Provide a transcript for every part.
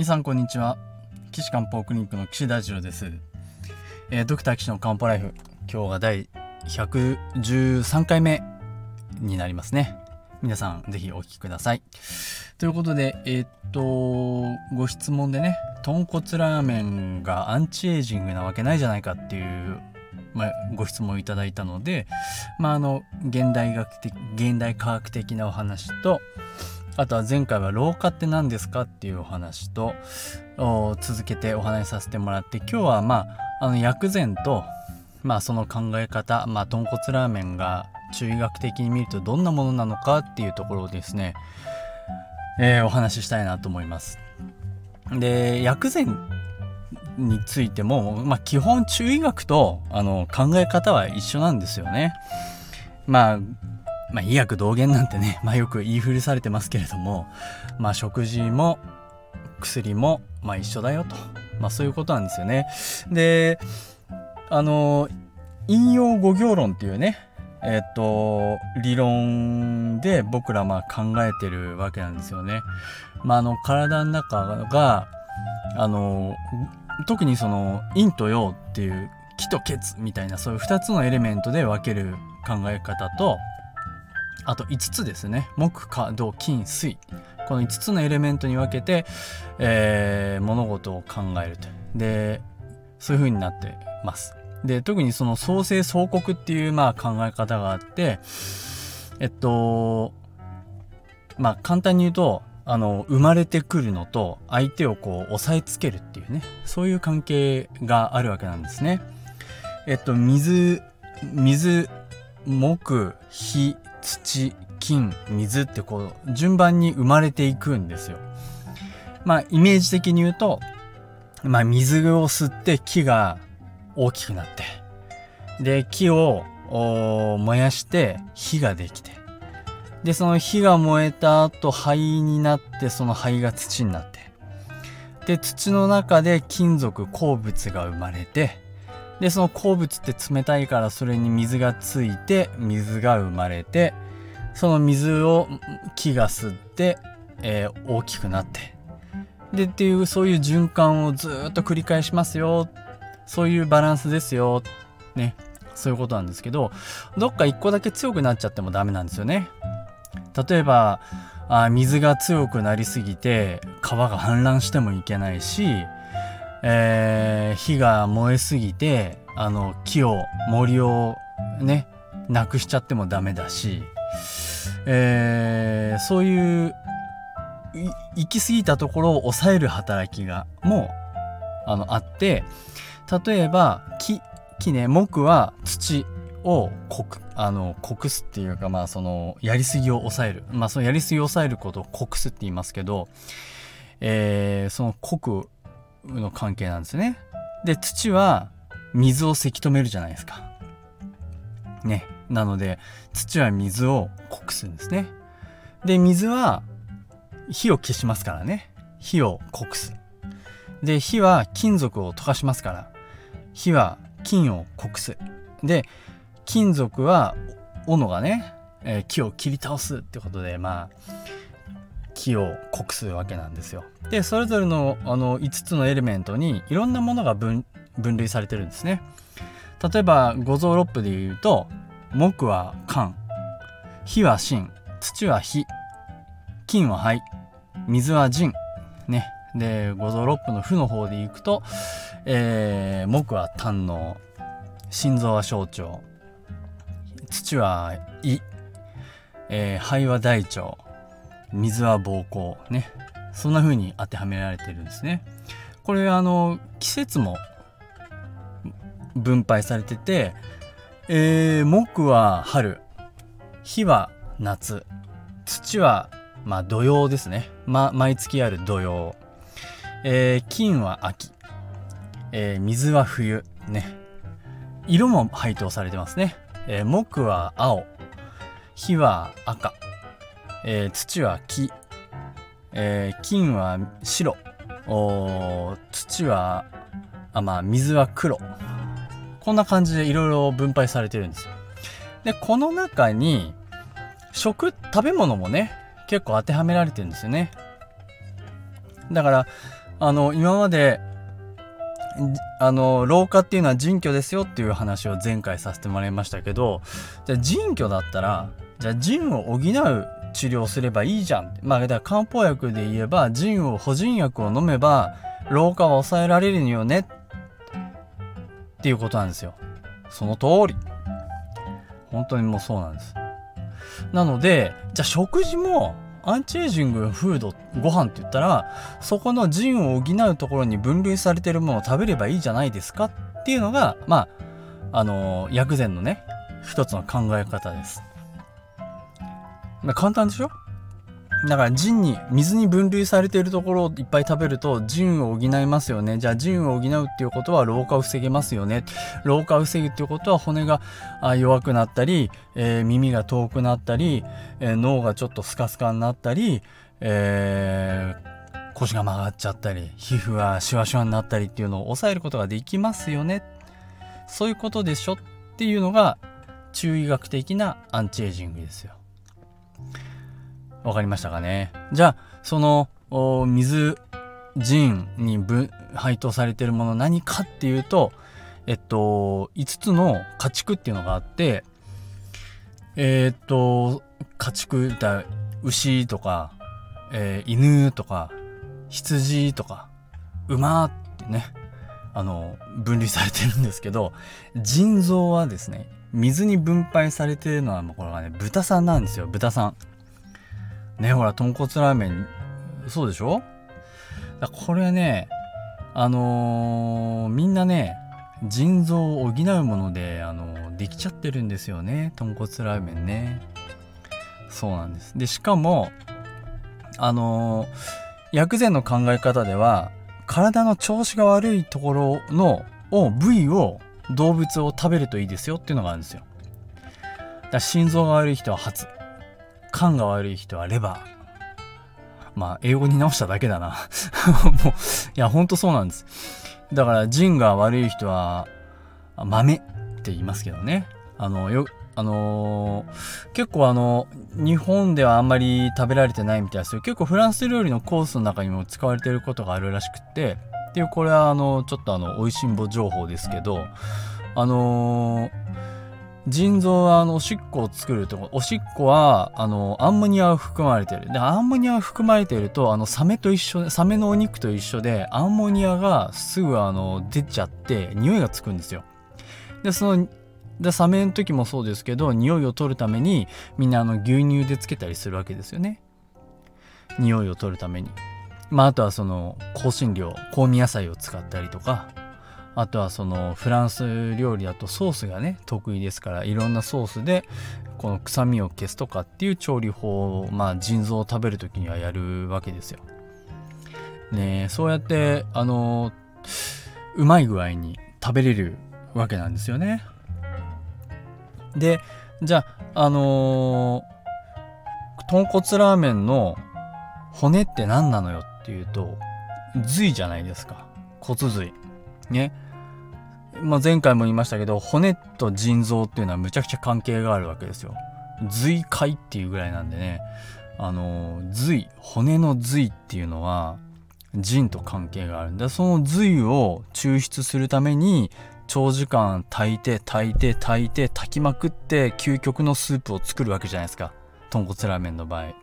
皆さんこんにちは。岸漢方クリニックの岸大二郎です、えー、ドクター岸の漢方ライフ。今日が第113回目になりますね。皆さんぜひお聞きください。ということでえー、っとご質問でね豚骨ラーメンがアンチエイジングなわけないじゃないかっていうまあ、ご質問いただいたので、まあ、あの現代学的現代科学的なお話とあとは前回は老化って何ですかっていうお話と続けてお話しさせてもらって今日はまああの薬膳とまあその考え方まあ豚骨ラーメンが中医学的に見るとどんなものなのかっていうところをですね、えー、お話ししたいなと思います。で薬膳についても、まあ、基本中医学とあの考え方は一緒なんですよね。まあまあ、医薬同源なんてね、まあ、よく言い古されてますけれども、まあ、食事も薬も、まあ、一緒だよと、まあ、そういうことなんですよね。であの引用五行論っていうねえっ、と理論で僕らまあ考えてるわけなんですよね。まあ、あの体の中があの特にその陰と陽っていう気と血みたいなそういう2つのエレメントで分ける考え方とあと5つですね。木火土金水。この5つのエレメントに分けて、えー、物事を考えると。でそういう風になってます。で特にその創生創国っていうまあ考え方があってえっとまあ簡単に言うとあの生まれてくるのと相手をこう押さえつけるっていうね。そういう関係があるわけなんですね。えっと水水木火土金水ってこう順番に生まれていくんですよ。まあイメージ的に言うと、まあ、水を吸って木が大きくなってで木を燃やして火ができてでその火が燃えた後灰になってその灰が土になってで土の中で金属鉱物が生まれてでその鉱物って冷たいからそれに水がついて水が生まれてその水を木が吸って、えー、大きくなって。でっていうそういう循環をずっと繰り返しますよ。そういうバランスですよ。ね。そういうことなんですけどどっか一個だけ強くなっちゃってもダメなんですよね。例えばあ水が強くなりすぎて川が氾濫してもいけないしえー、火が燃えすぎてあの木を森をねなくしちゃってもダメだし、えー、そういう行き過ぎたところを抑える働きがもうあのあって例えば木木ね木は土をこくあの濃すっていうかまあそのやりすぎを抑える。まあそのやりすぎを抑えることを濃すって言いますけど、えー、その濃くの関係なんですね。で、土は水をせき止めるじゃないですか。ね。なので、土は水を濃くするんですね。で、水は火を消しますからね。火を濃くする。で、火は金属を溶かしますから、火は金を濃くする。で、金属は斧がね、えー、木を切り倒すってことで、まあ、木を濃くすわけなんですよ。でそれぞれのあの5つのエレメントにいろんなものが分類されてるんですね。例えば五臓六腑で言うと木は肝火は心土は火金は肺水は腎ねで五臓六腑の腑の方でいくと、えー、木は胆の心臓は小腸土は胃、えー、肺は大腸水は膀胱ね。そんな風に当てはめられてるんですね。これあの季節も分配されてて、えー、木は春。火は夏。土はまあ土曜ですね、ま、毎月ある土曜、えー、金は秋、えー、水は冬。ね。色も配当されてますね、えー、木は青。火は赤。えー、土は木、えー、金は白。土はあまあ水は黒。こんな感じでいろいろ分配されてるんですよ。でこの中に食食べ物もね結構当てはめられてるんですよね。だからあの今まであの老化っていうのは腎虚ですよっていう話を前回させてもらいましたけどじゃあ腎虚だったらじゃあ腎を補う治療すればいいじゃんまあだから漢方薬で言えば腎を補腎薬を飲めば老化は抑えられるよねっていうことなんですよ。その通り。本当にもうそうなんです。なのでじゃあ食事もアンチエイジングフードご飯って言ったらそこの腎を補うところに分類されてるものを食べればいいじゃないですかっていうのがまああの薬膳のね一つの考え方です。ま、簡単でしょ？だから腎に水に分類されているところをいっぱい食べると腎を補いますよね。じゃあ腎を補うっていうことは老化を防げますよね。老化を防ぐっていうことは骨が弱くなったり、えー、耳が遠くなったり、えー、脳がちょっとスカスカになったり、えー、腰が曲がっちゃったり皮膚がシュワシュワになったりっていうのを抑えることができますよね。そういうことでしょ？っていうのが中医学的なアンチエイジングですよ。わかりましたかね。じゃあその水腎に配当されてるもの何かっていうとえっと5つの家畜っていうのがあってえー、っと家畜だ牛とか、えー、犬とか羊とか馬ってねあの分類されてるんですけど腎臓はですね水に分配されてるのはこれはね豚さんなんですよ豚さん。ねほら豚骨ラーメンそうでしょ？これねあのー、みんなね腎臓を補うもので、あのー、できちゃってるんですよね豚骨ラーメンね。そうなんです。でしかもあのー、薬膳の考え方では体の調子が悪いところのを部位を動物を食べるといいですよっていうのがあるんですよだ心臓が悪い人は発肝が悪い人はレバー。まあ、英語に直しただけだな もう、いや、ほんとそうなんです。だから、腎が悪い人は、豆って言いますけどね。あの、よ、あのー、結構あの、日本ではあんまり食べられてないみたいですよ。結構フランス料理のコースの中にも使われてることがあるらしくって、っていう、これはあの、ちょっとあの、美味しんぼ情報ですけど、あのー腎臓はあのおしっこを作るとおしっこはあのアンモニアを含まれてる。でアンモニアを含まれてるとあのサメと一緒サメのお肉と一緒でアンモニアがすぐあの出ちゃって匂いがつくんですよ。でそのでサメの時もそうですけど匂いを取るためにみんなあの牛乳でつけたりするわけですよね。匂いを取るために。まああとはその香辛料香味野菜を使ったりとかあとはそのフランス料理だとソースがね得意ですからいろんなソースでこの臭みを消すとかっていう調理法をまあ腎臓を食べる時にはやるわけですよ。ねそうやってあのうまい具合に食べれるわけなんですよね。でじゃああの、豚骨ラーメンの骨って何なのよっていうと髄じゃないですか。骨髄。ね。まあ、前回も言いましたけど、骨と腎臓っていうのはむちゃくちゃ関係があるわけですよ。髄界っていうぐらいなんでね、あの、髄、骨の髄っていうのは、腎と関係があるんで、その髄を抽出するために、長時間炊いて炊いて炊いて炊きまくって究極のスープを作るわけじゃないですか。豚骨ラーメンの場合。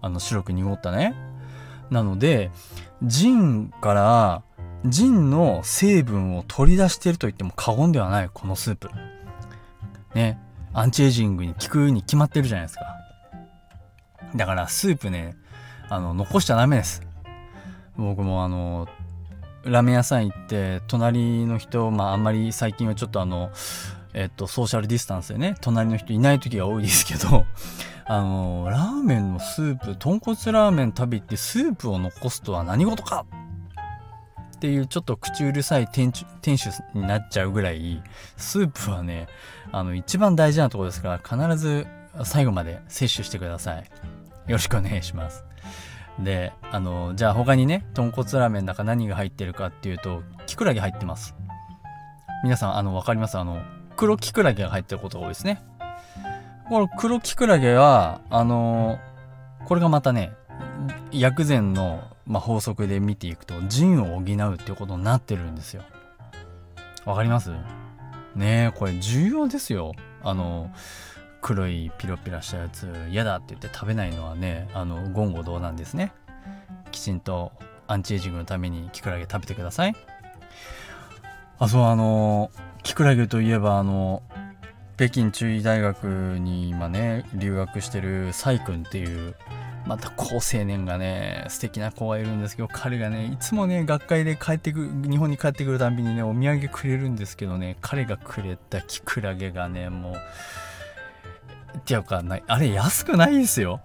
あの白く濁ったね。なので腎からジンの成分を取り出してると言っても過言ではないこのスープ。ね。アンチエイジングに効くに決まってるじゃないですか。だからスープねあの残しちゃダメです。僕もあのラーメン屋さん行って隣の人まああんまり最近はちょっとあのえっとソーシャルディスタンスでね。隣の人いない時が多いですけど。あのラーメンのスープ豚骨ラーメン食べてスープを残すとは何事か！っていうちょっと口うるさい店主になっちゃうぐらいスープはねあの一番大事なとこですから必ず最後まで摂取してください。よろしくお願いします。であのじゃあ他にね豚骨ラーメンの中何が入ってるかっていうとキクラゲ入ってます。皆さんあの分かります？あの黒キクラゲが入ってることが多いですね。この黒キクラゲはあのこれがまたね薬膳のまあ、法則で見ていくと腎を補うっていうことになってるんですよ。わかります？ねえこれ重要ですよ。あの黒いピロピラしたやつ嫌だって言って食べないのはねあの言語道なんですね。きちんとアンチエイジングのためにキクラゲ食べてください。あそうあのキクラゲといえばあの北京中医大学に今ね留学してるサイ君っていうまた好青年がね素敵な子がいるんですけど彼がねいつもね学会で帰ってく日本に帰ってくるたびにねお土産くれるんですけどね彼がくれたキクラゲがねもうっていうかないあれ安くないですよ。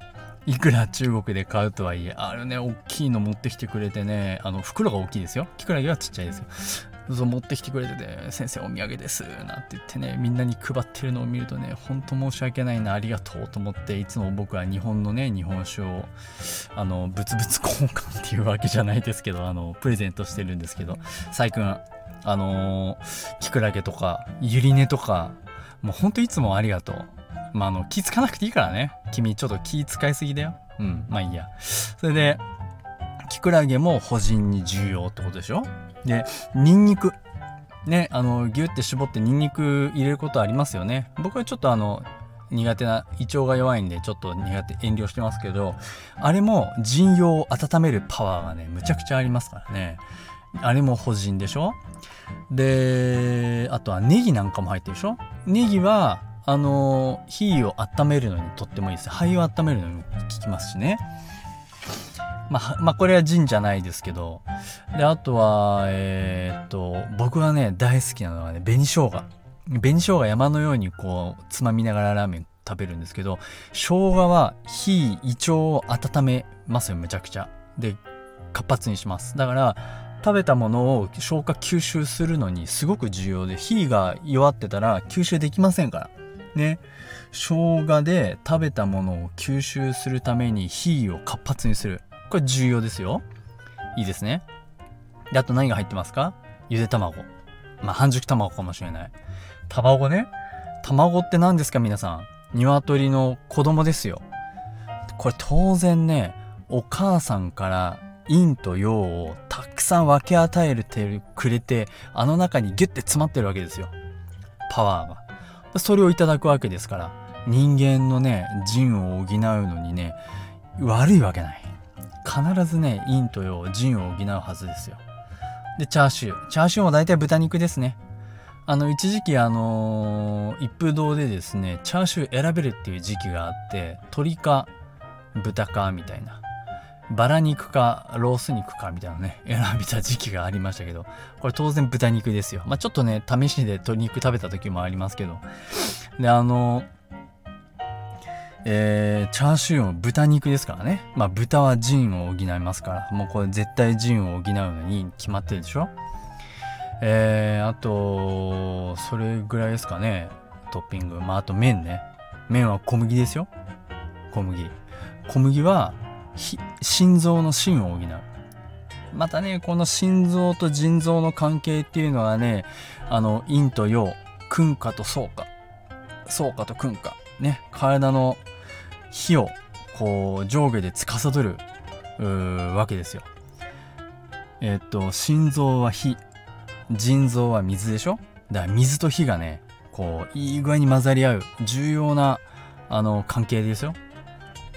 いくら中国で買うとはいえあれね大きいの持ってきてくれてねあの袋が大きいですよ。キクラゲはちっちゃいですよ。そう持ってきてくれてて「先生お土産です」なんて言ってねみんなに配ってるのを見るとねほんと申し訳ないなありがとうと思っていつも僕は日本のね日本酒をあの物々交換っていうわけじゃないですけどあのプレゼントしてるんですけど最近あのキクラゲとかゆり根とかもうほんといつもありがとう。まああの気付かなくていいからね。君ちょっと気使いすぎだよ。うんまあいいや。それでキクラゲも保人に重要ってことでしょ？でニンニク。ねあのギュッて絞ってニンニク入れることありますよね。僕はちょっとあの苦手な胃腸が弱いんでちょっと苦手遠慮してますけどあれも腎葉を温めるパワーがねむちゃくちゃありますからね。あれも保人でしょ？であとはネギなんかも入ってるでしょ？ネギはあの火を温めるのにとってもいいです。肺を温めるのにも効きますしね。まあ、まあ、これはジンじゃないですけど。で、あとは、えー、っと、僕がね、大好きなのはね、紅生姜。紅生姜山のようにこう、つまみながらラーメン食べるんですけど、生姜は火、胃腸を温めますよ、むちゃくちゃ。で、活発にします。だから、食べたものを消化吸収するのにすごく重要で、火が弱ってたら吸収できませんから。ね。生姜で食べたものを吸収するために火を活発にする。これ重要ですよ。いいですね。で、あと何が入ってますか？ゆで卵。まあ、半熟卵かもしれない。卵ね。卵って何ですか皆さん？鶏の子供ですよ。これ当然ね、お母さんから陰と陽をたくさん分け与えてくれて、あの中にギュッて詰まってるわけですよ。パワーが。それをいただくわけですから、人間のね、腎を補うのにね、悪いわけない。必ずね陰と陽腎を補うはずですよ。でチャーシュー。チャーシューも大体豚肉ですね。あの一時期あのー、一風堂でですねチャーシュー選べるっていう時期があって鶏か豚かみたいな。バラ肉かロース肉かみたいなね 選べた時期がありましたけどこれ当然豚肉ですよ。まあちょっとね試しで鶏肉食べた時もありますけど。であのーえー、チャーシューも豚肉ですからね。まあ豚は腎を補いますから、もうこれ絶対腎を補うのに決まってるでしょえー、あと、それぐらいですかね。トッピング。まああと麺ね。麺は小麦ですよ。小麦。小麦は、心臓の芯を補う。またね、この心臓と腎臓の関係っていうのはね、あの、陰と陽、君下と相下。相下と君下。ね、体の火をこう上下で司るわけですよ。えっと心臓は火腎臓は水でしょ？だから水と火がねこういい具合に混ざり合う重要なあの関係ですよ。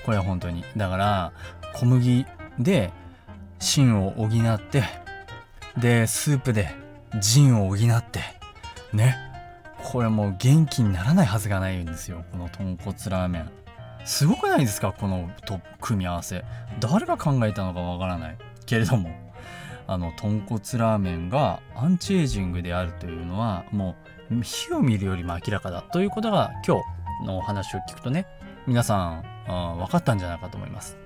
これは本当に。だから小麦で芯を補ってでスープで腎を補ってねこれもう元気にならないはずがないんですよこの豚骨ラーメン。すごくないですかこのと組み合わせ。誰が考えたのかわからない。けれどもあの豚骨ラーメンがアンチエイジングであるというのはもう火を見るよりも明らかだということが今日のお話を聞くとね皆さんあ分かったんじゃないかと思います。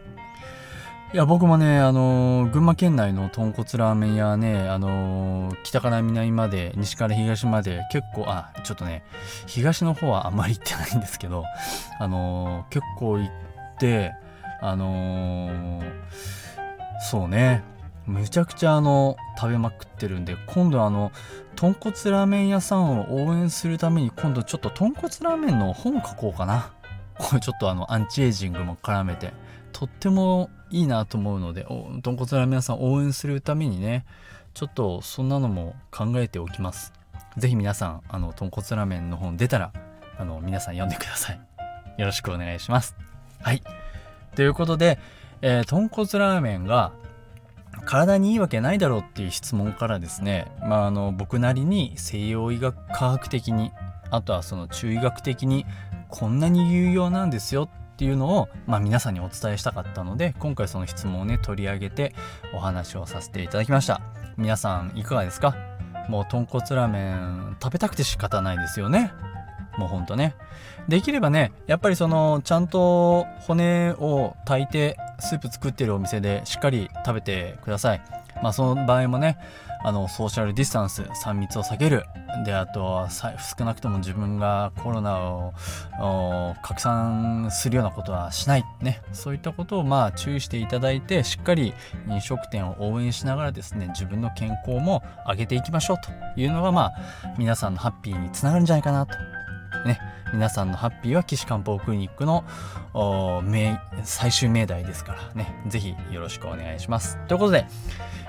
いや僕もねあの群馬県内の豚骨ラーメン屋ねあの北から南まで西から東まで結構あちょっとね東の方はあんまり行ってないんですけどあの結構行ってあのそうねむちゃくちゃあの食べまくってるんで今度あの豚骨ラーメン屋さんを応援するために今度ちょっと豚骨ラーメンの本書こうかな。これちょっとあのアンチエイジングも絡めて。とってもいいなと思うので豚骨ラーメン屋さん応援するためにねちょっとそんなのも考えておきます。是非皆さんあの豚骨ラーメンの本出たらあの皆さん読んでください。よろしくお願いします。はい。ということで、えー、豚骨ラーメンが体にいいわけないだろうっていう質問からですね、まあ、あの僕なりに西洋医学科学的にあとはその中医学的にこんなに有用なんですよっていうのを、まあ、皆さんにお伝えしたかったので今回その質問をね取り上げてお話をさせていただきました。皆さんいかがですか？もう豚骨ラーメン食べたくて仕方ないですよね。もうほんとね。できればねやっぱりそのちゃんと骨を炊いてスープ作ってるお店でしっかり食べてください。まあその場合もねあのソーシャルディスタンス3密を避ける。であとは少なくとも自分がコロナを拡散するようなことはしない。ね。そういったことをまあ注意していただいてしっかり飲食店を応援しながらですね自分の健康も上げていきましょう。というのがまあ皆さんのハッピーにつながるんじゃないかなと。ね。皆さんのハッピーは岸漢方クリニックの最終命題ですから。ね。是非よろしくお願いします。ということで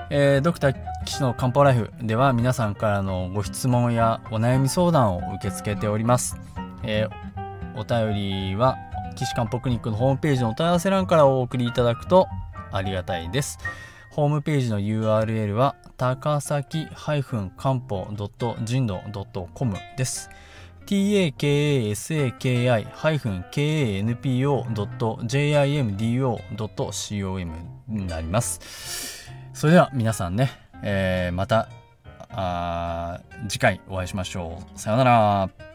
えー、ドクター岸の漢方ライフでは皆さんからのご質問やお悩み相談を受け付けております。えー、お便りは岸漢方クリニックのホームページのお問い合わせ欄からお送りいただくとありがたいです。ホームページの URL は高崎漢方人道 .com です。takasaki-kanpo.jimdo.com になります。それでは皆さんね、えー、また次回お会いしましょう。さようなら。